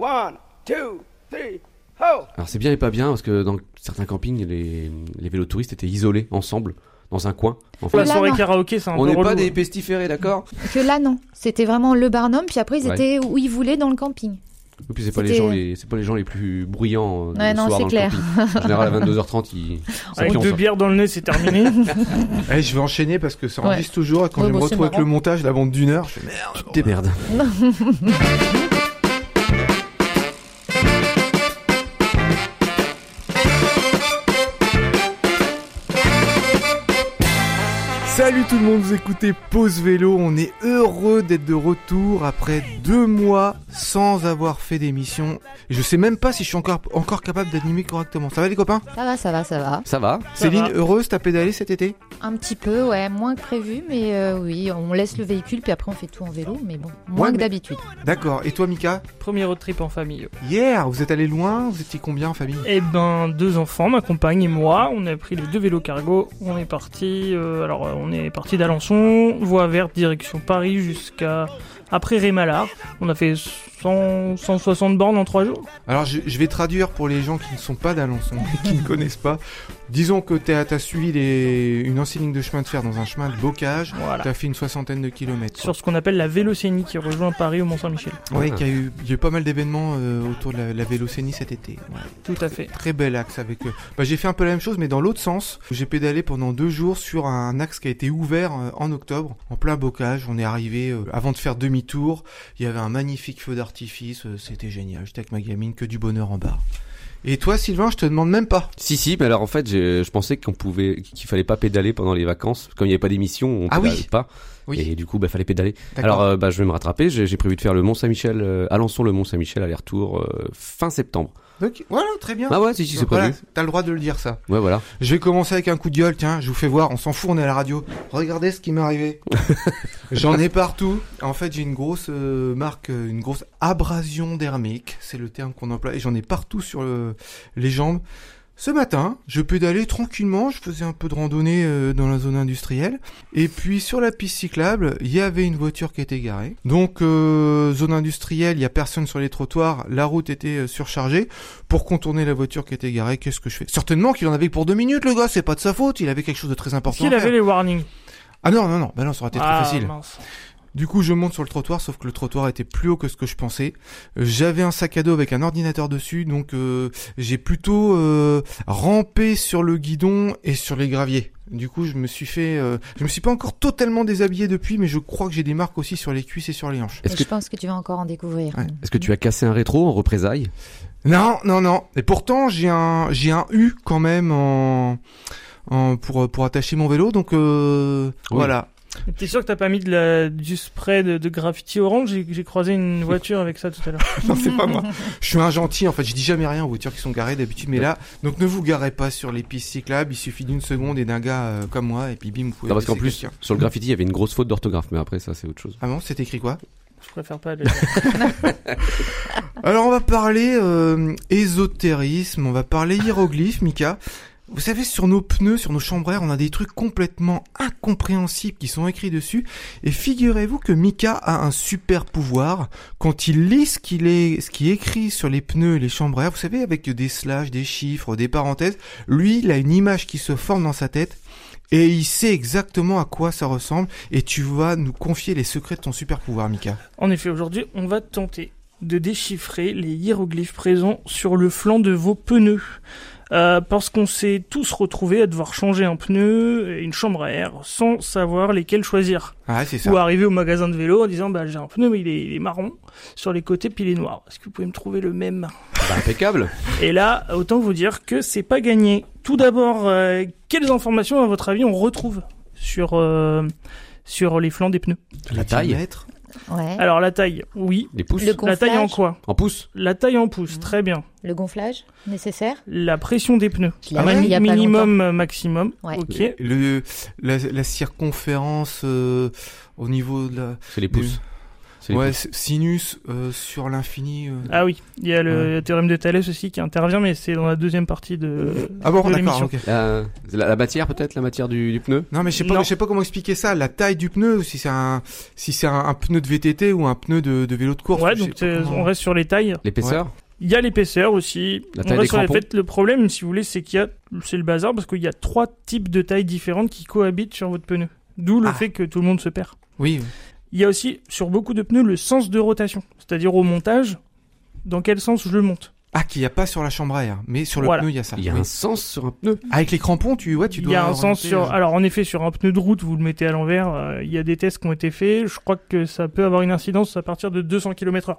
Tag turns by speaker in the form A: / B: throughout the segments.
A: One, two, three, ho!
B: Alors c'est bien et pas bien parce que dans certains campings, les, les vélotouristes étaient isolés ensemble dans un coin. En fait,
C: La soirée karaoké, c'est un
B: on
C: peu
B: n'est pas des pestiférés, d'accord?
D: Que là, non. C'était vraiment le Barnum, puis après, ils
B: Ouais.
D: étaient où ils voulaient dans le camping.
B: Et puis c'est pas les gens les c'est pas les gens les plus bruyants euh,
D: Ouais,
B: le
D: non,
B: soir
D: c'est
B: dans
D: clair.
B: le camping. En général à 22h30 ils
C: Avec deux bières dans le nez, c'est terminé.
E: Allez, je vais enchaîner parce que ça
D: Ouais.
E: enregistre toujours et quand
D: Ouais,
E: je me
D: bon,
E: retrouve avec le montage, la bande d'une heure, je fais merde.
B: Tu te
E: Salut tout le monde, vous écoutez Pause Vélo, on est heureux d'être de retour après deux mois sans avoir fait d'émission. Et je sais même pas si je suis encore, encore capable d'animer correctement. Ça va les copains?
D: Ça va, ça va, ça va.
B: Ça va
C: Ça
E: Céline,
C: va.
E: heureuse, t'as pédalé cet été?
D: Un petit peu, ouais, moins que prévu, mais euh, oui, on laisse le véhicule, puis après on fait tout en vélo, mais bon, moins
E: Ouais,
D: que
E: mais-
D: d'habitude.
E: D'accord, et toi Mika?
C: Premier road trip en famille.
E: Hier, vous êtes allé loin Vous étiez combien en famille?
C: Eh ben, deux enfants, ma compagne et moi, on a pris les deux vélos cargo. On est parti, euh, alors on est parti d'Alençon, voie verte, direction Paris jusqu'à après Rémalard. On a fait 100, 160 bornes en trois jours.
E: Alors je, je vais traduire pour les gens qui ne sont pas d'Alençon, qui ne connaissent pas. Disons que t'as as suivi les, une ancienne ligne de chemin de fer dans un chemin de bocage.
C: Voilà.
E: T'as fait une soixantaine de kilomètres.
C: Sur ce qu'on appelle la Vélocénie qui rejoint Paris au Mont-Saint-Michel.
E: Ouais, eu, il y a eu pas mal d'événements euh, autour de la, la Vélocénie cet été. Ouais.
C: Tout à fait.
E: Très bel axe avec eux. Bah, j'ai fait un peu la même chose, mais dans l'autre sens. J'ai pédalé pendant deux jours sur un axe qui a été ouvert euh, en octobre, en plein bocage. On est arrivé euh, avant de faire demi-tour. Il y avait un magnifique feu d'artifice. Euh, C'était génial. J'étais avec ma gamine, que du bonheur en bas. Et toi, Sylvain, je te demande même pas.
B: Si si, mais alors en fait, je pensais qu'on pouvait qu'il fallait pas pédaler pendant les vacances comme il n'y avait pas d'émission, on
E: Ah
B: pédale
E: oui.
B: pas
E: Oui.
B: et du coup bah fallait pédaler. Alors euh, bah je vais me rattraper, j'ai prévu de faire le Mont Saint-Michel euh, Alençon le Mont Saint-Michel aller-retour euh, fin septembre.
E: Voilà, très bien.
B: Ah ouais, si si c'est
E: Voilà, t'as le droit de le dire ça.
B: Ouais voilà.
E: Je vais commencer avec un coup de gueule, tiens, je vous fais voir, on s'en fout, on est à la radio. Regardez ce qui m'est arrivé. J'en ai partout. En fait, j'ai une grosse euh, marque, euh, une grosse abrasion dermique, c'est le terme qu'on emploie, et j'en ai partout sur le- les jambes. Ce matin, je pédalais tranquillement, je faisais un peu de randonnée euh, dans la zone industrielle, et puis sur la piste cyclable, il y avait une voiture qui était garée. Donc, euh, zone industrielle, il y a personne sur les trottoirs, la route était euh, surchargée. Pour contourner la voiture qui était garée, qu'est-ce que je fais? Certainement qu'il en avait pour deux minutes, le gars, c'est pas de sa faute, il avait quelque chose de très important.
C: S'il avait les warnings?
E: Ah non, non, non, bah non, ça aurait été
C: Ah,
E: très facile.
C: mince.
E: Du coup, je monte sur le trottoir, sauf que le trottoir était plus haut que ce que je pensais. Euh, J'avais un sac à dos avec un ordinateur dessus, donc euh, j'ai plutôt euh, rampé sur le guidon et sur les graviers. Du coup, je me suis fait, euh, je me suis pas encore totalement déshabillé depuis, mais je crois que j'ai des marques aussi sur les cuisses et sur les hanches.
B: Est-ce
D: Et
B: que
D: Je pense que tu vas encore en découvrir.
E: Ouais.
B: est-ce que tu as cassé un rétro en représailles?
E: Non, non, non. Et pourtant, j'ai un, j'ai un U quand même en, en pour pour attacher mon vélo, donc euh,
B: Oui.
E: voilà.
C: T'es sûr que t'as pas mis de la, du spray de, de graffiti orange? J'ai j'ai croisé une voiture avec ça tout à l'heure.
E: Non, c'est pas moi. Je suis un gentil, en fait. Je dis jamais rien aux voitures qui sont garées d'habitude, mais là, donc ne vous garez pas sur les pistes cyclables. Il suffit d'une seconde et d'un gars euh, comme moi, et puis bim, vous pouvez.
B: Non parce qu'en plus
E: quelqu'un.
B: sur le graffiti il y avait une grosse faute d'orthographe, mais après ça c'est autre chose.
E: Ah bon, c'est écrit quoi?
C: Je préfère pas le
E: Alors, on va parler euh, ésotérisme, on va parler hiéroglyphes, Mika. Vous savez, sur nos pneus, sur nos chambres on a des trucs complètement incompréhensibles qui sont écrits dessus. Et figurez-vous que Mika a un super pouvoir. Quand il lit ce qu'il qui est écrit sur les pneus et les chambres vous savez, avec des slash, des chiffres, des parenthèses, lui, il a une image qui se forme dans sa tête. Et il sait exactement à quoi ça ressemble. Et tu vas nous confier les secrets de ton super pouvoir, Mika.
C: En effet, aujourd'hui, on va tenter de déchiffrer les hiéroglyphes présents sur le flanc de vos pneus. Euh, parce qu'on s'est tous retrouvés à devoir changer un pneu et une chambre à air sans savoir lesquels choisir.
E: Ah, c'est ça.
C: Ou arriver au magasin de vélo en disant bah j'ai un pneu mais il est, il est marron sur les côtés puis il est noir. Est-ce que vous pouvez me trouver le même?
B: Bah, impeccable.
C: Et là, autant vous dire que c'est pas gagné. Tout d'abord, euh, quelles informations à votre avis on retrouve sur euh, sur les flancs des pneus?
B: La taille.
D: Ouais.
C: Alors la taille, oui.
B: les pouces,
D: Le
C: La taille en quoi?
B: En pouces.
C: La taille en pouces, très bien.
D: Le gonflage nécessaire?
C: La pression des pneus. Mani-
D: il y a
C: minimum, maximum.
D: Ouais.
C: Ok.
E: Le, la, la circonférence euh, au niveau de la,
B: C'est les pouces.
E: Ouais, sinus euh, sur l'infini. euh.
C: Ah oui, il y a le théorème de Thalès aussi qui intervient, mais c'est dans la deuxième partie de.
E: Ah bon, d'accord, ok.
B: La, la matière peut-être, la matière du, du pneu?
E: Non, mais je sais pas, je sais pas comment expliquer ça. La taille du pneu, si c'est un, si c'est un, un pneu de VTT ou un pneu de, de vélo de course.
C: Ouais, donc
E: comment-
C: on reste sur les tailles.
B: L'épaisseur?
C: Il y a l'épaisseur aussi.
B: La
C: On
B: taille
C: reste
B: des
C: sur les
B: crampons?
C: faits. Le problème, si vous voulez, c'est qu'il y a, c'est le bazar parce qu'il y a trois types de tailles différentes qui cohabitent sur votre pneu. D'où le
E: Ah.
C: fait que tout le monde se perd.
E: Oui.
C: Il y a aussi sur beaucoup de pneus le sens de rotation, c'est-à-dire au montage, dans quel sens je le monte.
E: Ah, qu'il n'y a pas sur la chambre à air, mais sur le
C: Voilà.
E: pneu, il y a ça.
B: Il y a
E: Oui.
B: un sens sur un pneu.
E: Avec les crampons, tu, ouais, tu
C: il
E: dois.
C: y a un sens sur.
E: euh,
C: Alors en effet, sur un pneu de route, vous le mettez à l'envers. euh, il y a des tests qui ont été faits. Je crois que ça peut avoir une incidence à partir de 200 km/h.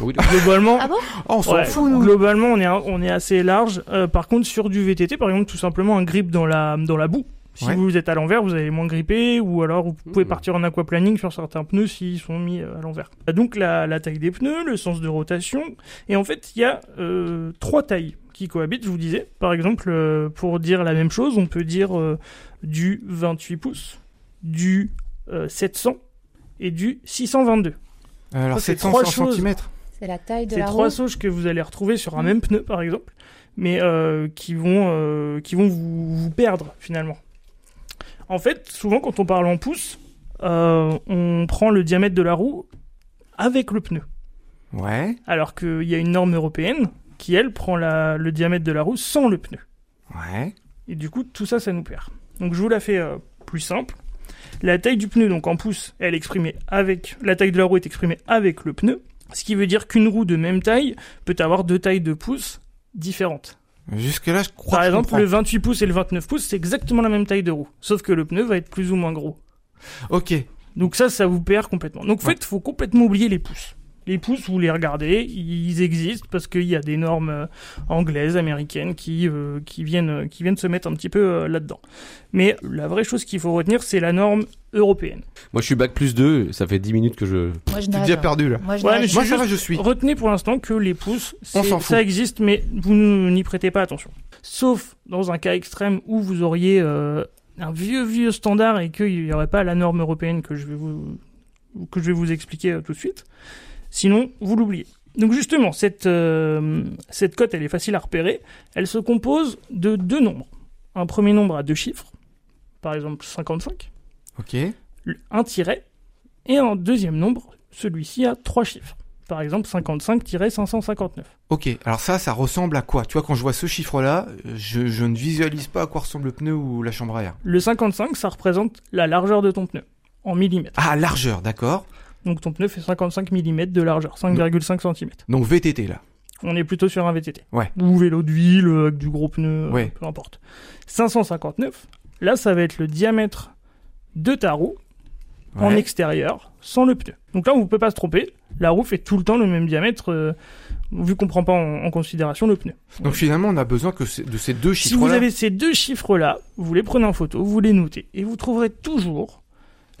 B: Oui,
C: Globalement,
D: Ah bon?
E: Oh, on s'en
C: Ouais,
E: fout, nous.
C: globalement, on est, un- on est assez large. Euh, par contre, sur du VTT, par exemple, tout simplement un grip dans la, dans la boue. Si
E: Ouais.
C: vous êtes à l'envers, vous allez moins gripper, ou alors vous pouvez
B: Mhm.
C: partir en aquaplaning sur certains pneus s'ils sont mis euh, à l'envers. Donc la, la taille des pneus, le sens de rotation, et en fait, il y a euh, trois tailles qui cohabitent, je vous disais. Par exemple, euh, pour dire la même chose, on peut dire euh, du 28 pouces, du euh, 700 et du 622.
E: Alors,
C: c'est
E: 700
C: trois choses.
E: cm.
D: C'est la taille de
C: C'est
D: la
C: trois
D: roue.
C: sauges que vous allez retrouver sur un
D: Mhm.
C: même pneu, par exemple, mais euh, qui vont, euh, qui vont vous, vous perdre finalement. En fait, souvent quand on parle en pouces, euh, on prend le diamètre de la roue avec le pneu,
E: Ouais.
C: alors qu'il y a une norme européenne qui, elle, prend la- le diamètre de la roue sans le pneu.
E: Ouais.
C: Et du coup, tout ça, ça nous perd. Donc je vous la fais euh, plus simple. La taille du pneu, donc en pouces, elle est exprimée avec. La taille de la roue est exprimée avec le pneu. Ce qui veut dire qu'une roue de même taille peut avoir deux tailles de pouces différentes.
E: Jusque-là, je crois
C: Par
E: que
C: exemple, le 28 pouces et le 29 pouces, c'est exactement la même taille de roue. Sauf que le pneu va être plus ou moins gros.
E: Ok.
C: Donc ça, ça vous perd complètement. Donc en fait, il faut complètement oublier les pouces. Les pouces, vous les regardez, ils existent parce qu'il y a des normes euh, anglaises, américaines qui, euh, qui, viennent, euh, qui viennent se mettre un petit peu euh, là-dedans. Mais la vraie chose qu'il faut retenir, c'est la norme européenne.
B: Moi, je suis bac plus 2, ça fait 10 minutes que je.
D: Moi, je
E: Tu es
D: nage.
E: déjà perdu, là.
D: Moi, je
C: Ouais, je
E: Moi,
C: juste-
E: je suis.
C: Retenez pour l'instant que les pouces,
E: On
C: c'est-
E: s'en fout.
C: ça existe, mais vous n'y prêtez pas attention. Sauf dans un cas extrême où vous auriez euh, un vieux vieux standard et qu'il n'y aurait pas la norme européenne que je vais vous que je vais vous expliquer euh, tout de suite. Sinon, vous l'oubliez. Donc justement, cette euh, cette cote, elle est facile à repérer. Elle se compose de deux nombres. Un premier nombre à deux chiffres, par exemple 55,
E: Ok.
C: un tiret, et un deuxième nombre, celui-ci a trois chiffres. Par exemple 55-559.
E: Ok. Alors ça, ça ressemble à quoi? Tu vois, quand je vois ce chiffre-là, je, je ne visualise pas à quoi ressemble le pneu ou la chambre à air.
C: Le 55, ça représente la largeur de ton pneu, en millimètres.
E: Ah, largeur, d'accord.
C: Donc ton pneu fait 55 mm de largeur, 5,5 cm.
E: Donc VTT, là.
C: On est plutôt sur un VTT.
E: Ouais.
C: Ou vélo de ville, euh, avec du gros pneu, euh,
E: Ouais.
C: peu importe. 559, là ça va être le diamètre de ta roue en extérieur, sans le pneu. Donc là on ne peut pas se tromper, la roue fait tout le temps le même diamètre, euh, vu qu'on prend pas en, en considération le pneu.
E: Donc finalement, on a besoin que de ces deux
C: Si
E: chiffres-là.
C: vous avez ces deux chiffres-là, vous les prenez en photo, vous les notez, et vous trouverez toujours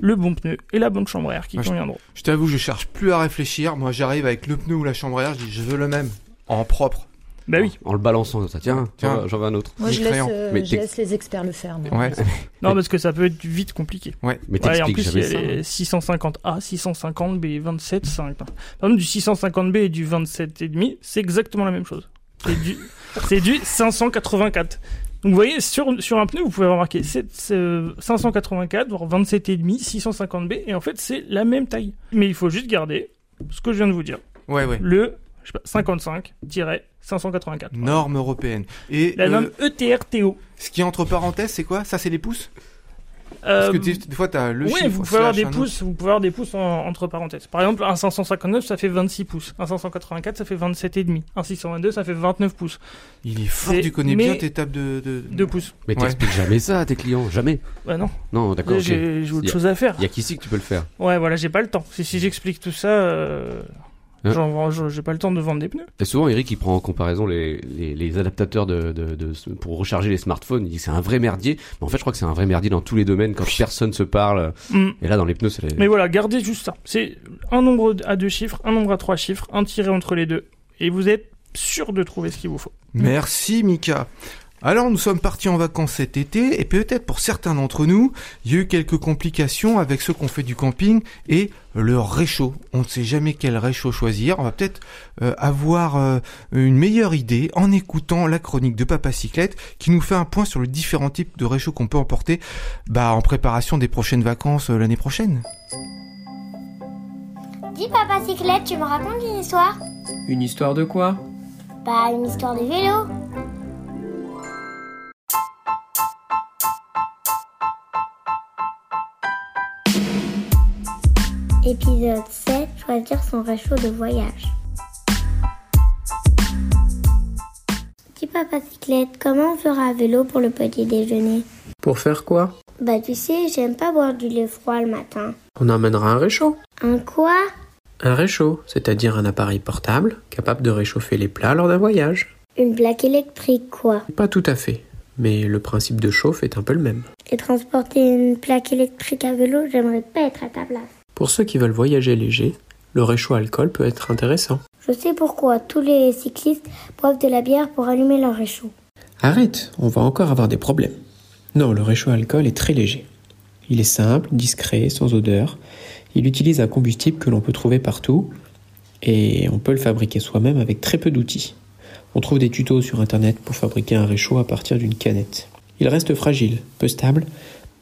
C: le bon pneu et la bonne chambre à air qui
E: Ouais, je-
C: conviendront.
E: Je t'avoue, je cherche plus à réfléchir. Moi, j'arrive avec le pneu ou la chambre à air, je dis, je veux le même. En propre.
C: Bah oui.
B: En le balançant comme ça. Tiens,
E: Tiens.
B: j'en veux- un autre.
D: Moi, je laisse, euh,
B: Mais
D: je laisse les experts le faire. moi.
E: Ouais.
C: Non, parce que ça peut être vite compliqué.
B: Mais
C: Ouais, et en
B: t'expliques
C: plus, il y
B: jamais
C: a
B: ça.
C: les 650A, 650B, 27, 5. Par exemple, du 650B et du 27,5, c'est exactement la même chose. C'est du, c'est du 584. Donc vous voyez, sur, sur un pneu, vous pouvez remarquer c'est- c'est, euh, 584, voire 27,5, 650B, et en fait, c'est la même taille. Mais il faut juste garder ce que je viens de vous dire.
E: Ouais, ouais.
C: Le je sais pas, 55-584.
E: Norme européenne. Et
C: La
E: euh,
C: norme ETRTO.
E: ce qui est entre parenthèses, c'est quoi? Ça, c'est les pouces? Parce que des, des fois, t'as le
C: oui,
E: chiffre.
C: vous pouvez avoir des pouces, vous pouvez avoir des pouces en- entre parenthèses. Par exemple, un 559, ça fait 26 pouces. Un 584, ça fait 27,5. Un 622, ça fait 29 pouces.
E: Il est fort, tu connais
C: mais-
E: bien tes tables de. de...
C: 2 pouces.
B: Mais
E: Ouais.
B: t'expliques jamais ça à tes clients. Jamais.
C: Bah non,
B: Non, d'accord.
C: j'ai j'ai autre
B: Y a-
C: chose à faire.
B: Il y a qu'ici que tu peux le faire.
C: Ouais, voilà, j'ai pas le temps. Si, si j'explique tout ça, euh, je- j'ai pas le temps de vendre des pneus.
B: Et souvent, Eric, il prend en comparaison les, les, les adaptateurs de, de, de- pour recharger les smartphones. Il dit que c'est un vrai merdier. Mais en fait, je crois que c'est un vrai merdier dans tous les domaines quand personne se parle.
C: Hmm.
B: Et là, dans les pneus, c'est les...
C: Mais voilà, gardez juste ça. C'est un nombre à deux chiffres, un nombre à trois chiffres, un tiré entre les deux. Et vous êtes sûr de trouver ce qu'il vous faut.
E: Merci, Mika. Alors nous sommes partis en vacances cet été et peut-être pour certains d'entre nous, il y a eu quelques complications avec ceux qui ont fait du camping et leur réchaud. On ne sait jamais quel réchaud choisir. On va peut-être euh, avoir euh, une meilleure idée en écoutant la chronique de Papa Cyclette qui nous fait un point sur les différents types de réchauds qu'on peut emporter bah, en préparation des prochaines vacances euh, l'année prochaine.
F: Dis Papa Cyclette, tu me racontes une histoire?
G: Une histoire de quoi?
F: Bah une histoire de vélo. Épisode 7, choisir son réchaud de voyage. Dis Papa Cyclette, comment on fera à vélo pour le petit déjeuner?
G: Pour faire quoi?
F: Bah tu sais, j'aime pas boire du lait froid le matin.
G: On emmènera un réchaud.
F: Un quoi?
G: Un réchaud, c'est-à-dire un appareil portable capable de réchauffer les plats lors d'un voyage.
F: Une plaque électrique quoi
G: Pas tout à fait, mais le principe de chauffe est un peu le même.
F: Et transporter une plaque électrique à vélo, j'aimerais pas être à ta place.
G: Pour ceux qui veulent voyager léger, le réchaud alcool peut être intéressant.
F: Je sais pourquoi tous les cyclistes boivent de la bière pour allumer leur réchaud.
G: Arrête, on va encore avoir des problèmes. Non, le réchaud alcool est très léger. Il est simple, discret, sans odeur. Il utilise un combustible que l'on peut trouver partout et on peut le fabriquer soi-même avec très peu d'outils. On trouve des tutos sur internet pour fabriquer un réchaud à partir d'une canette. Il reste fragile, peu stable,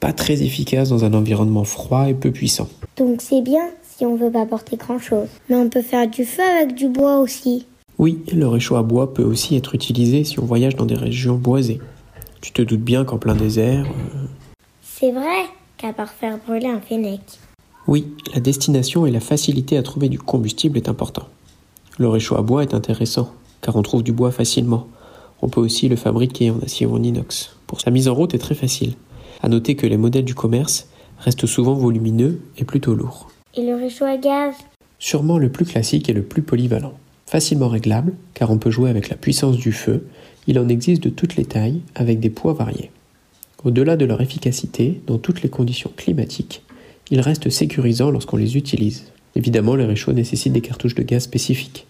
G: pas très efficace dans un environnement froid et peu puissant.
F: Donc c'est bien si on veut pas porter grand chose. Mais on peut faire du feu avec du bois aussi.
G: Oui, le réchaud à bois peut aussi être utilisé si on voyage dans des régions boisées. Tu te doutes bien qu'en plein désert, euh,
F: C'est vrai qu'à part faire brûler un fennec.
G: oui, la destination et la facilité à trouver du combustible est important. Le réchaud à bois est intéressant, car on trouve du bois facilement. On peut aussi le fabriquer en acier ou en inox. Pour sa mise en route est très facile. À noter que les modèles du commerce restent souvent volumineux et plutôt lourds.
F: Et le réchaud à gaz?
G: Sûrement le plus classique et le plus polyvalent. Facilement réglable, car on peut jouer avec la puissance du feu, il en existe de toutes les tailles, avec des poids variés. Au-delà de leur efficacité, dans toutes les conditions climatiques, ils restent sécurisants lorsqu'on les utilise. Évidemment, les réchauds nécessitent des cartouches de gaz spécifiques.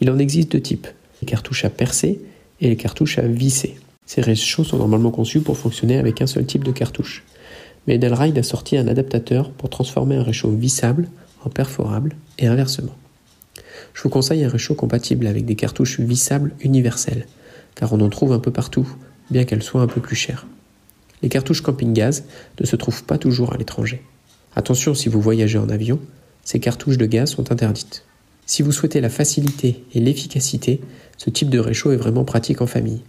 G: Il en existe deux types, les cartouches à percer et les cartouches à visser. Ces réchauds sont normalement conçus pour fonctionner avec un seul type de cartouche. Mais Edelride a sorti un adaptateur pour transformer un réchaud vissable en perforable et inversement. Je vous conseille un réchaud compatible avec des cartouches vissables universelles, car on en trouve un peu partout, bien qu'elles soient un peu plus chères. Les cartouches camping-gaz ne se trouvent pas toujours à l'étranger. Attention si vous voyagez en avion, ces cartouches de gaz sont interdites. Si vous souhaitez la facilité et l'efficacité, ce type de réchaud est vraiment pratique en famille.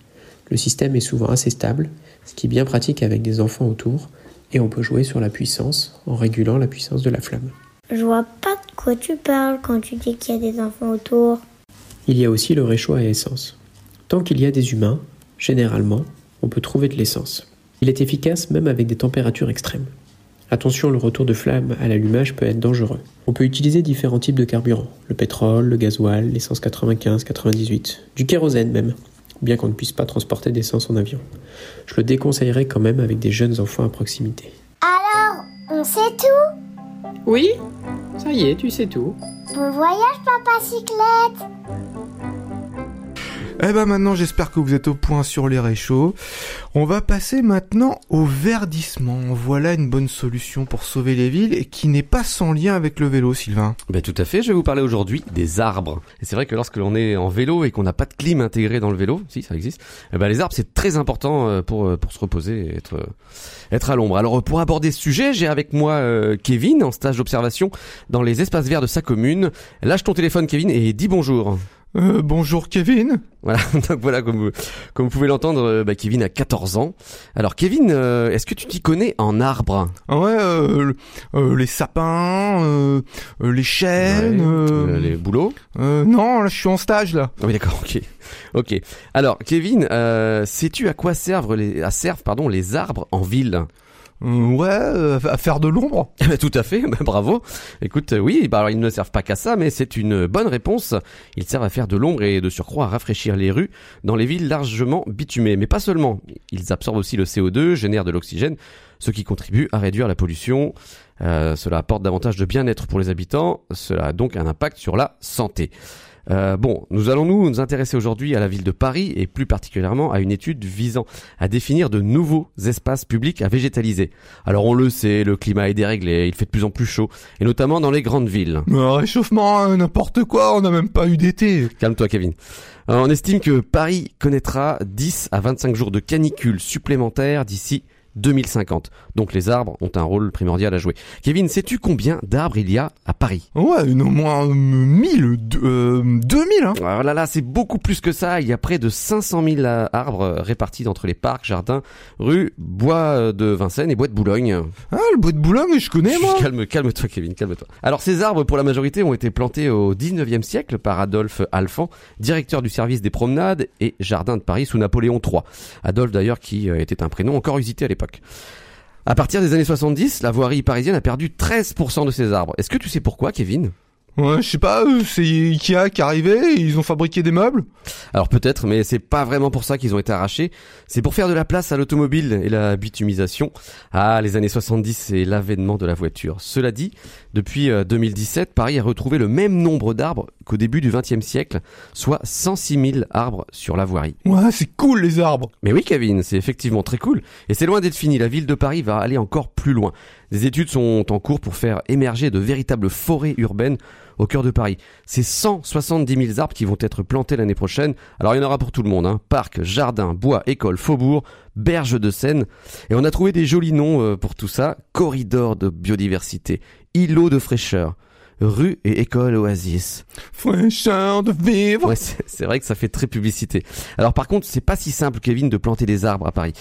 G: Le système est souvent assez stable, ce qui est bien pratique avec des enfants autour, et on peut jouer sur la puissance en régulant la puissance de la flamme.
F: Je vois pas de quoi tu parles quand tu dis qu'il y a des enfants autour.
G: Il y a aussi le réchaud à essence. Tant qu'il y a des humains, généralement, on peut trouver de l'essence. Il est efficace même avec des températures extrêmes. Attention, le retour de flamme à l'allumage peut être dangereux. On peut utiliser différents types de carburants, le pétrole, le gasoil, l'essence 95-98, du kérosène même, bien qu'on ne puisse pas transporter d'essence en avion. Je le déconseillerais quand même avec des jeunes enfants à proximité.
F: Alors, on sait tout?
G: Oui, ça y est, tu sais tout.
F: Bon voyage, Papa Cyclette
E: Eh ben maintenant j'espère que vous êtes au point sur les réchauds. On va passer maintenant au verdissement. Voilà une bonne solution pour sauver les villes et qui n'est pas sans lien avec le vélo, Sylvain.
B: Ben tout à fait, je vais vous parler aujourd'hui des arbres. Et c'est vrai que lorsque l'on est en vélo et qu'on n'a pas de clim intégré dans le vélo, si ça existe, eh ben les arbres c'est très important euh, pour euh, pour se reposer et être euh, être à l'ombre. Alors pour aborder ce sujet, j'ai avec moi Kevin en stage d'observation dans les espaces verts de sa commune. Lâche ton téléphone Kevin et dis bonjour.
E: Euh, bonjour Kevin.
B: Voilà, donc voilà, comme vous, comme vous pouvez l'entendre, euh, bah, Kevin a 14 ans. Alors Kevin, euh, est-ce que tu t'y connais en arbres
E: Ah Ouais, euh, le- euh, les sapins, les chênes.
B: Ouais, Les boulots
E: euh, non, là je suis en stage là.
B: Ah oui, d'accord, ok. Ok. Alors, Kevin, euh, sais-tu à quoi servent les, à servent, pardon, les arbres en ville?
E: Ouais, euh, à faire de l'ombre.
B: Eh ben, Tout à fait, ben, bravo. Écoute, euh, oui, bah, ils ne servent pas qu'à ça, mais c'est une bonne réponse. Ils servent à faire de l'ombre et de surcroît à rafraîchir les rues dans les villes largement bitumées. Mais pas seulement. Ils absorbent aussi le CO2, génèrent de l'oxygène, ce qui contribue à réduire la pollution. Euh, cela apporte davantage de bien-être pour les habitants. Cela a donc un impact sur la santé. Euh, bon, nous allons nous, nous intéresser aujourd'hui à la ville de Paris et plus particulièrement à une étude visant à définir de nouveaux espaces publics à végétaliser. Alors on le sait, le climat est déréglé, il fait de plus en plus chaud, et notamment dans les grandes villes.
E: Euh, réchauffement, hein, n'importe quoi, on n'a même pas eu d'été.
B: Calme-toi Kevin. Euh, on estime que Paris connaîtra 10 à 25 jours de canicule supplémentaires d'ici 2050. Donc les arbres ont un rôle primordial à jouer. Kevin, sais-tu combien d'arbres il y a à Paris?
E: Ouais, au moins euh, 1000, deux- euh, 2000, hein.
B: Alors là, là, c'est beaucoup plus que ça. Il y a près de 500 000 euh, arbres euh, répartis entre les parcs, jardins, rues, bois euh, de Vincennes et bois de Boulogne.
E: Ah, le bois de Boulogne, je connais, moi.
B: Calme, calme-toi, Kevin, calme-toi. Alors, ces arbres, pour la majorité, ont été plantés au 19e siècle par Adolphe Alphand, directeur du service des promenades et jardins de Paris sous Napoléon III. Adolphe, d'ailleurs, qui euh, était un prénom encore usité à l'époque. À partir des années 70, la voirie parisienne a perdu 13% de ses arbres. Est-ce que tu sais pourquoi, Kevin?
E: Ouais, je sais pas, euh, c'est Ikea qui est arrivé, ils ont fabriqué des meubles.
B: Alors peut-être, mais c'est pas vraiment pour ça qu'ils ont été arrachés. C'est pour faire de la place à l'automobile et la bitumisation. Ah, les années 70, c'est l'avènement de la voiture. Cela dit, depuis euh, 2017, Paris a retrouvé le même nombre d'arbres qu'au début du XXe siècle, soit 106 000 arbres sur la voirie.
E: Ouais, c'est cool les arbres.
B: Mais oui, Kevin, c'est effectivement très cool. Et c'est loin d'être fini. La ville de Paris va aller encore plus loin. Des études sont en cours pour faire émerger de véritables forêts urbaines au cœur de Paris. C'est 170 000 arbres qui vont être plantés l'année prochaine. Alors il y en aura pour tout le monde. Hein. Parcs, jardins, bois, écoles, faubourgs, berges de Seine. Et on a trouvé des jolis noms euh, pour tout ça. Corridor de biodiversité, îlot de fraîcheur, rue et école oasis.
E: Fraîcheur de vivre.
B: Ouais, c'est vrai que ça fait très publicité. Alors par contre, c'est pas si simple, Kevin, de planter des arbres à Paris.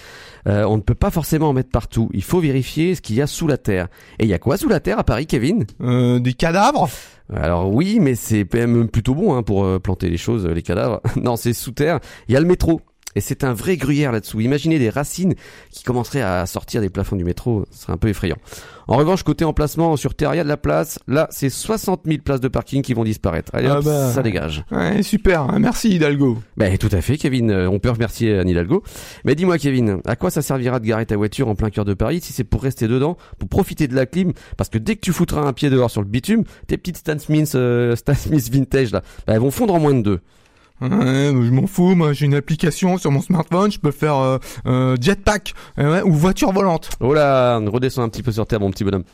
B: Euh, on ne peut pas forcément en mettre partout. Il faut vérifier ce qu'il y a sous la terre. Et il y a quoi sous la terre à Paris, Kevin?
E: Euh, des cadavres.
B: Alors oui, mais c'est même plutôt bon hein, pour euh, planter les choses, les cadavres. non, c'est sous terre. Il y a le métro. Et c'est un vrai gruyère là-dessous. Imaginez des racines qui commenceraient à sortir des plafonds du métro. Ce serait un peu effrayant. En revanche, côté emplacement sur terre, il y a de la place. Là, c'est 60 000 places de parking qui vont disparaître. Allez,
E: Ah
B: hop,
E: bah.
B: ça dégage.
E: Ouais, super, hein, merci Hidalgo.
B: Ben tout à fait, Kevin. Euh, On peut remercier Anne Hidalgo. Mais dis-moi, Kevin, à quoi ça servira de garer ta voiture en plein cœur de Paris si c'est pour rester dedans, pour profiter de la clim? Parce que dès que tu foutras un pied dehors sur le bitume, tes petites Stan Smith, euh, Stan Smith vintage là, ben, elles vont fondre en moins de deux.
E: Ouais, je m'en fous, moi j'ai une application sur mon smartphone, je peux faire euh, euh, jetpack euh, ou voiture volante.
B: Oh là, redescends un petit peu sur terre, mon petit bonhomme.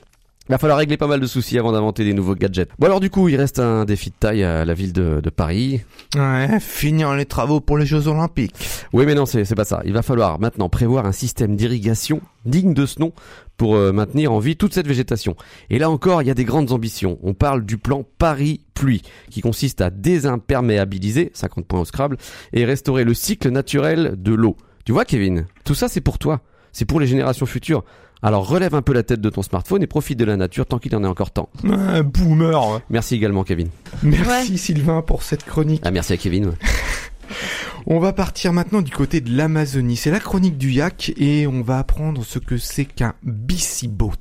B: Il va falloir régler pas mal de soucis avant d'inventer des nouveaux gadgets. Bon alors du coup, il reste un défi de taille à la ville de, de Paris.
E: Ouais, finir les travaux pour les Jeux Olympiques.
B: Oui, mais non, c'est c'est pas ça. Il va falloir maintenant prévoir un système d'irrigation digne de ce nom pour euh, maintenir en vie toute cette végétation. Et là encore, il y a des grandes ambitions. On parle du plan Paris pluie, qui consiste à désimperméabiliser, 50 points au Scrabble, et restaurer le cycle naturel de l'eau. Tu vois, Kevin, tout ça c'est pour toi. C'est pour les générations futures. Alors relève un peu la tête de ton smartphone et profite de la nature tant qu'il en est encore temps.
E: Ouais, boomer. ouais.
B: Merci également, Kevin.
E: Merci Sylvain pour cette chronique.
B: Ah, merci à Kevin. ouais.
E: On va partir maintenant du côté de l'Amazonie. C'est la chronique du yak et on va apprendre ce que c'est qu'un bicyboat.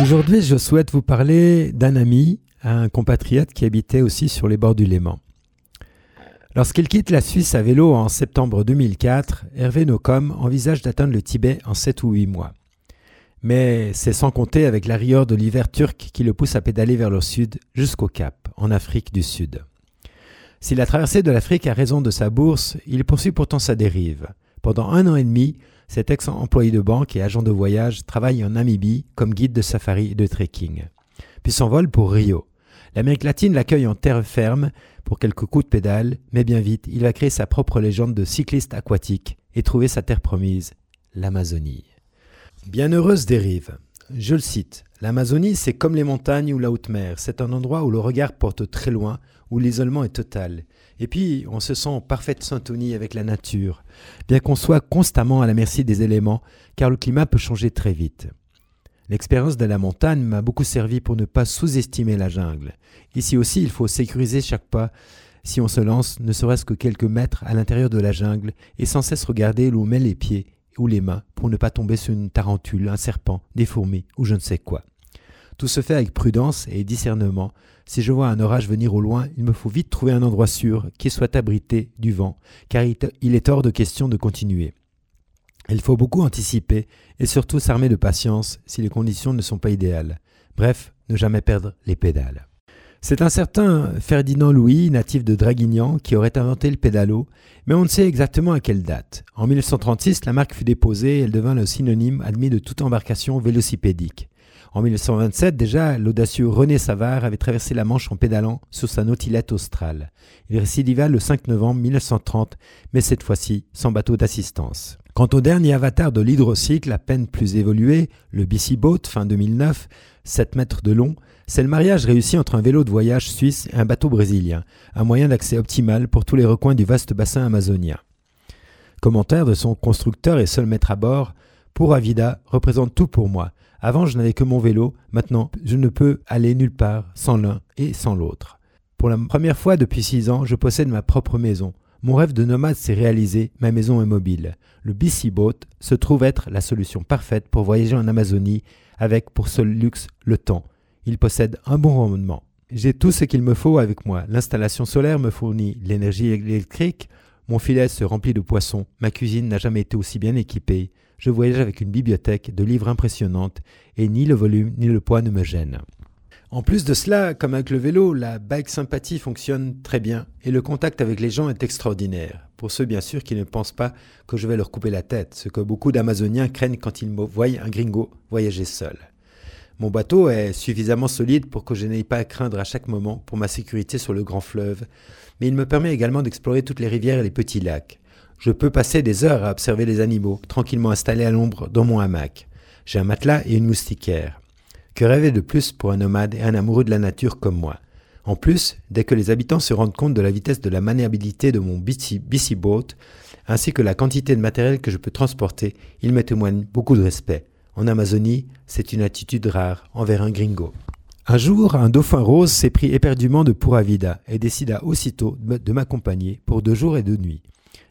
H: Aujourd'hui, je souhaite vous parler d'un ami, un compatriote qui habitait aussi sur les bords du Léman. Lorsqu'il quitte la Suisse à vélo en septembre 2004, Hervé Nocom envisage d'atteindre le Tibet en 7 ou 8 mois. Mais c'est sans compter avec la rigueur de l'hiver turc qui le pousse à pédaler vers le sud jusqu'au Cap, en Afrique du Sud. Si la traversée de l'Afrique a raison de sa bourse, il poursuit pourtant sa dérive. Pendant un an et demi, cet ex-employé de banque et agent de voyage travaille en Namibie comme guide de safari et de trekking. Puis s'envole pour Rio. L'Amérique latine l'accueille en terre ferme pour quelques coups de pédale, mais bien vite, il va créer sa propre légende de cycliste aquatique et trouver sa terre promise, l'Amazonie. Bienheureuse dérive. Je le cite. L'Amazonie, c'est comme les montagnes ou la haute mer. C'est un endroit où le regard porte très loin, où l'isolement est total. Et puis, on se sent en parfaite syntonie avec la nature, bien qu'on soit constamment à la merci des éléments, car le climat peut changer très vite. L'expérience de la montagne m'a beaucoup servi pour ne pas sous-estimer la jungle. Ici aussi, il faut sécuriser chaque pas si on se lance, ne serait-ce que quelques mètres à l'intérieur de la jungle, et sans cesse regarder où on met les pieds ou les mains pour ne pas tomber sur une tarentule, un serpent, des fourmis ou je ne sais quoi. Tout se fait avec prudence et discernement. Si je vois un orage venir au loin, il me faut vite trouver un endroit sûr qui soit abrité du vent, car il est hors de question de continuer. Il faut beaucoup anticiper et surtout s'armer de patience si les conditions ne sont pas idéales. Bref, ne jamais perdre les pédales. C'est un certain Ferdinand Louis, natif de Draguignan, qui aurait inventé le pédalo, mais on ne sait exactement à quelle date. En 1936, la marque fut déposée et elle devint le synonyme admis de toute embarcation vélocipédique. En 1927, déjà, l'audacieux René Savard avait traversé la Manche en pédalant sur sa nautilette australe. Il récidiva le 5 novembre 1930, mais cette fois-ci sans bateau d'assistance. Quant au dernier avatar de l'hydrocycle, à peine plus évolué, le BC Boat, fin 2009, 7 mètres de long, c'est le mariage réussi entre un vélo de voyage suisse et un bateau brésilien, un moyen d'accès optimal pour tous les recoins du vaste bassin amazonien. Commentaire de son constructeur et seul maître à bord, pour Avida représente tout pour moi. Avant, je n'avais que mon vélo, maintenant, je ne peux aller nulle part sans l'un et sans l'autre. Pour la première fois depuis six ans, je possède ma propre maison. Mon rêve de nomade s'est réalisé, ma maison est mobile. Le BC Boat se trouve être la solution parfaite pour voyager en Amazonie avec pour seul luxe le temps. Il possède un bon rendement. J'ai tout ce qu'il me faut avec moi. L'installation solaire me fournit l'énergie électrique, mon filet se remplit de poissons, ma cuisine n'a jamais été aussi bien équipée, je voyage avec une bibliothèque de livres impressionnantes et ni le volume ni le poids ne me gênent. En plus de cela, comme avec le vélo, la bike sympathie fonctionne très bien et le contact avec les gens est extraordinaire. Pour ceux bien sûr qui ne pensent pas que je vais leur couper la tête, ce que beaucoup d'Amazoniens craignent quand ils voient un gringo voyager seul. Mon bateau est suffisamment solide pour que je n'aie pas à craindre à chaque moment pour ma sécurité sur le grand fleuve, mais il me permet également d'explorer toutes les rivières et les petits lacs. Je peux passer des heures à observer les animaux, tranquillement installés à l'ombre dans mon hamac. J'ai un matelas et une moustiquaire. Que rêver de plus pour un nomade et un amoureux de la nature comme moi En plus, dès que les habitants se rendent compte de la vitesse de la maniabilité de mon BC Boat, ainsi que la quantité de matériel que je peux transporter, ils me témoignent beaucoup de respect. En Amazonie, c'est une attitude rare envers un gringo. Un jour, un dauphin rose s'est pris éperdument de Pura Vida et décida aussitôt de m'accompagner pour deux jours et deux nuits.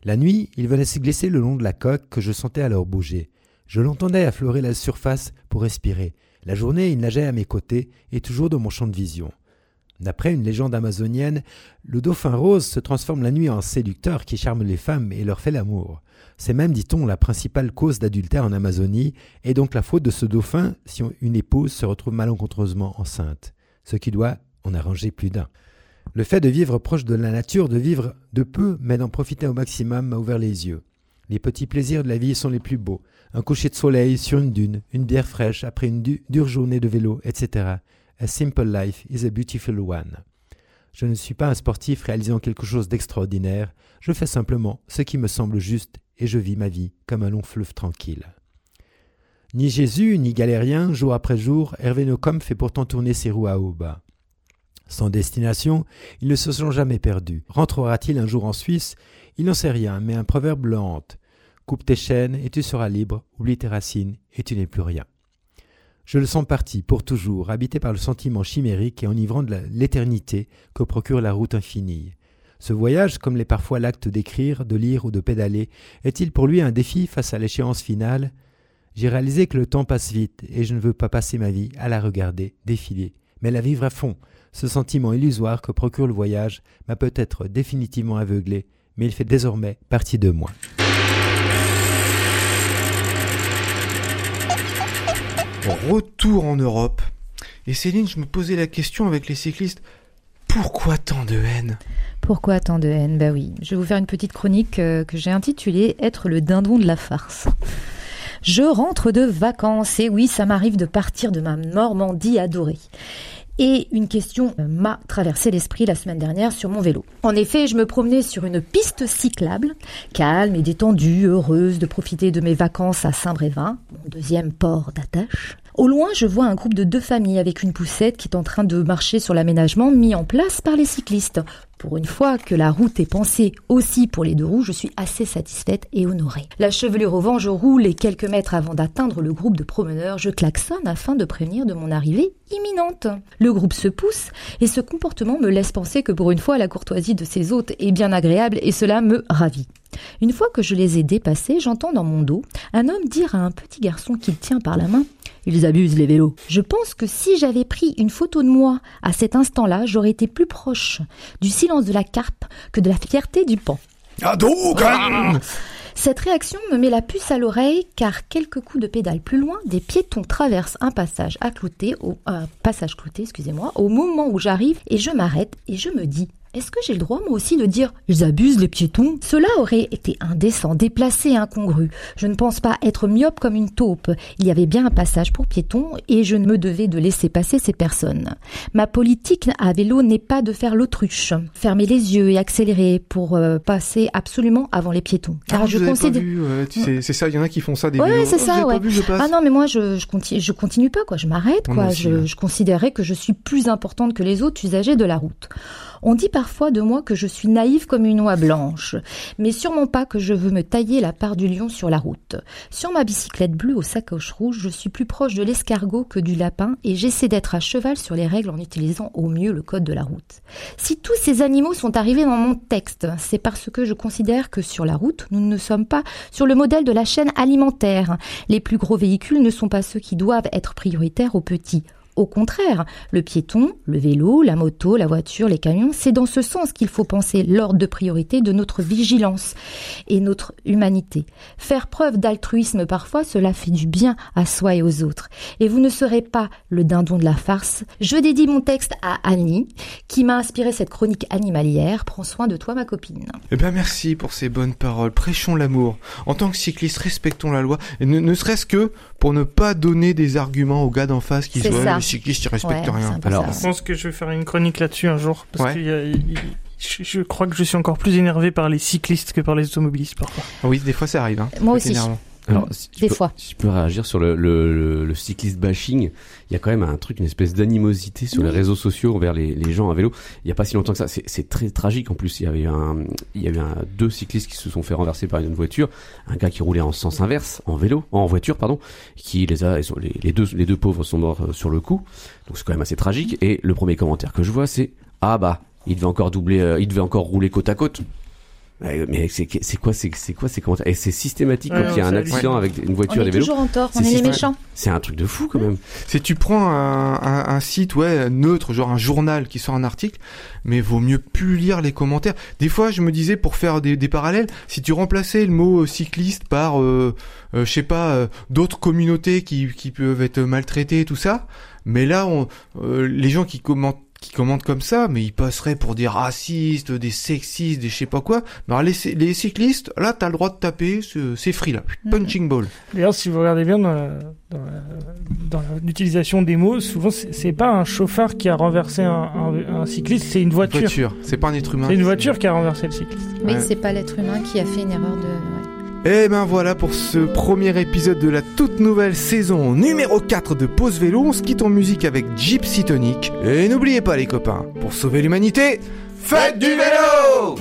H: La nuit, il venait se glisser le long de la coque que je sentais alors bouger. Je l'entendais affleurer la surface pour respirer. La journée, il nageait à mes côtés et toujours dans mon champ de vision. D'après une légende amazonienne, le dauphin rose se transforme la nuit en séducteur qui charme les femmes et leur fait l'amour. C'est même, dit-on, la principale cause d'adultère en Amazonie, et donc la faute de ce dauphin si une épouse se retrouve malencontreusement enceinte, ce qui doit en arranger plus d'un. Le fait de vivre proche de la nature, de vivre de peu, mais d'en profiter au maximum, m'a ouvert les yeux. Les petits plaisirs de la vie sont les plus beaux. Un coucher de soleil sur une dune, une bière fraîche après une dure journée de vélo, etc. A simple life is a beautiful one. Je ne suis pas un sportif réalisant quelque chose d'extraordinaire, je fais simplement ce qui me semble juste et je vis ma vie comme un long fleuve tranquille. Ni Jésus, ni galérien, jour après jour, Hervé Nocom fait pourtant tourner ses roues à haut bas. Sans destination, ils ne se sont jamais perdus. Rentrera-t-il un jour en Suisse? Il n'en sait rien, mais un proverbe le. Coupe tes chaînes et tu seras libre, oublie tes racines et tu n'es plus rien. Je le sens parti, pour toujours, habité par le sentiment chimérique et enivrant de l'éternité que procure la route infinie. Ce voyage, comme l'est parfois l'acte d'écrire, de lire ou de pédaler, est-il pour lui un défi face à l'échéance finale? J'ai réalisé que le temps passe vite et je ne veux pas passer ma vie à la regarder défiler, mais la vivre à fond, ce sentiment illusoire que procure le voyage m'a peut-être définitivement aveuglé, mais il fait désormais partie de moi.
E: Retour en Europe. Et Céline, je me posais la question avec les cyclistes, pourquoi tant de haine?
D: Pourquoi tant de haine? Bah oui, je vais vous faire une petite chronique euh, que j'ai intitulée Être le dindon de la farce. Je rentre de vacances et oui, ça m'arrive de partir de ma Normandie adorée. Et une question m'a traversé l'esprit la semaine dernière sur mon vélo. En effet, je me promenais sur une piste cyclable, calme et détendue, heureuse de profiter de mes vacances à Saint-Brévin, mon deuxième port d'attache. Au loin, je vois un groupe de deux familles avec une poussette qui est en train de marcher sur l'aménagement mis en place par les cyclistes. Pour une fois que la route est pensée aussi pour les deux roues, je suis assez satisfaite et honorée. La chevelure au vent, je roule et quelques mètres avant d'atteindre le groupe de promeneurs, je klaxonne afin de prévenir de mon arrivée imminente. Le groupe se pousse et ce comportement me laisse penser que pour une fois la courtoisie de ses hôtes est bien agréable et cela me ravit. Une fois que je les ai dépassés, j'entends dans mon dos un homme dire à un petit garçon qu'il tient par la main ils abusent les vélos. Je pense que si j'avais pris une photo de moi à cet instant-là, j'aurais été plus proche du silence de la carpe que de la fierté du pan.
E: Ah donc
D: Cette réaction me met la puce à l'oreille car quelques coups de pédale plus loin, des piétons traversent un passage à clouter, au, passage clouté, excusez-moi, au moment où j'arrive et je m'arrête et je me dis est-ce que j'ai le droit moi aussi de dire ils abusent les piétons? Cela aurait été indécent, déplacé incongru. Je ne pense pas être myope comme une taupe. Il y avait bien un passage pour piétons et je ne me devais de laisser passer ces personnes. Ma politique à vélo n'est pas de faire l'autruche, fermer les yeux et accélérer pour euh, passer absolument avant les piétons.
E: Ah,
D: Car
E: je
D: je considère
E: pas vu, ouais, tu sais, c'est ça, il y en a qui font ça des
D: Ouais, c'est
E: Oh,
D: ça, ouais.
E: vu, je.
D: Ah non, mais moi, je, je, continue, je continue pas, quoi. Je m'arrête, quoi. je,
E: ouais.
D: je considérais que je suis plus importante que les autres usagers de la route. On dit parfois de moi que je suis naïve comme une oie blanche, mais sûrement pas que je veux me tailler la part du lion sur la route. Sur ma bicyclette bleue aux sacoches rouges, je suis plus proche de l'escargot que du lapin et j'essaie d'être à cheval sur les règles en utilisant au mieux le code de la route. Si tous ces animaux sont arrivés dans mon texte, c'est parce que je considère que sur la route, nous ne sommes pas sur le modèle de la chaîne alimentaire. Les plus gros véhicules ne sont pas ceux qui doivent être prioritaires aux petits. Au contraire, le piéton, le vélo, la moto, la voiture, les camions, c'est dans ce sens qu'il faut penser l'ordre de priorité de notre vigilance et notre humanité. Faire preuve d'altruisme parfois, cela fait du bien à soi et aux autres. Et vous ne serez pas le dindon de la farce. Je dédie mon texte à Annie, qui m'a inspiré cette chronique animalière. Prends soin de toi, ma copine.
E: Eh ben merci pour ces bonnes paroles. Prêchons l'amour. En tant que cycliste, respectons la loi. Et ne, ne serait-ce que pour ne pas donner des arguments aux gars d'en face qui
D: C'est
E: cyclistes ils respectent
D: Ouais,
E: rien.
B: Alors,
C: Je pense que je vais faire une chronique là-dessus un jour. Parce
E: Ouais.
C: qu'il y a- il- il- je, je crois que je suis encore plus énervé par les cyclistes que par les automobilistes parfois.
E: Oui, des fois ça arrive. Hein.
D: Moi
E: C'est
D: aussi.
E: énervant.
B: Alors, si
D: Des
B: peux-
D: fois.
B: Si je peux réagir sur le, le, le, le cycliste bashing, il y a quand même un truc, une espèce d'animosité sur les réseaux sociaux envers les, les gens à vélo. Il y a pas si longtemps que ça. C'est- très tragique en plus. Il y avait eu un, il y avait un, deux cyclistes qui se sont fait renverser par une voiture. Un gars qui roulait en sens inverse, en vélo, en voiture, pardon, qui les a, les deux, les deux pauvres sont morts euh, sur le coup. Donc c'est quand même assez tragique. Et le premier commentaire que je vois, c'est ah bah, il devait encore doubler, euh, il devait encore rouler côte à côte. Ouais, Mais c'est c'est quoi, c'est c'est quoi ces commentaires Et c'est systématique
C: Ouais,
B: quand il y a un accident avec une voiture
D: on
B: des
D: est
B: vélos.
D: toujours en tort, on est les méchants.
B: C'est un truc de fou quand même.
E: Si tu prends un, un, un site ouais neutre, genre un journal qui sort un article, mais vaut mieux plus lire les commentaires. Des fois, je me disais pour faire des, des parallèles, si tu remplaçais le mot euh, cycliste par, euh, euh, je sais pas, euh, d'autres communautés qui, qui peuvent être maltraitées, tout ça. Mais là, on, euh, les gens qui commentent qui commentent comme ça, mais ils passeraient pour des racistes, des sexistes, des je sais pas quoi. Mais alors, les, les cyclistes, là, t'as le droit de taper, c'est free là, punching ball.
C: D'ailleurs, si vous regardez bien dans l'utilisation des mots, souvent c'est pas un chauffeur qui a renversé un, un- un cycliste, c'est une voiture.
E: Voiture, c'est pas un être humain.
C: C'est une voiture qui a renversé le cycliste.
D: Oui,
E: Ouais.
D: c'est pas l'être humain qui a fait une erreur de.
E: Et ben voilà pour ce premier épisode de la toute nouvelle saison numéro 4 de Pause Vélo. On se quitte en musique avec Gypsy Tonic. Et n'oubliez pas les copains, pour sauver l'humanité, faites du vélo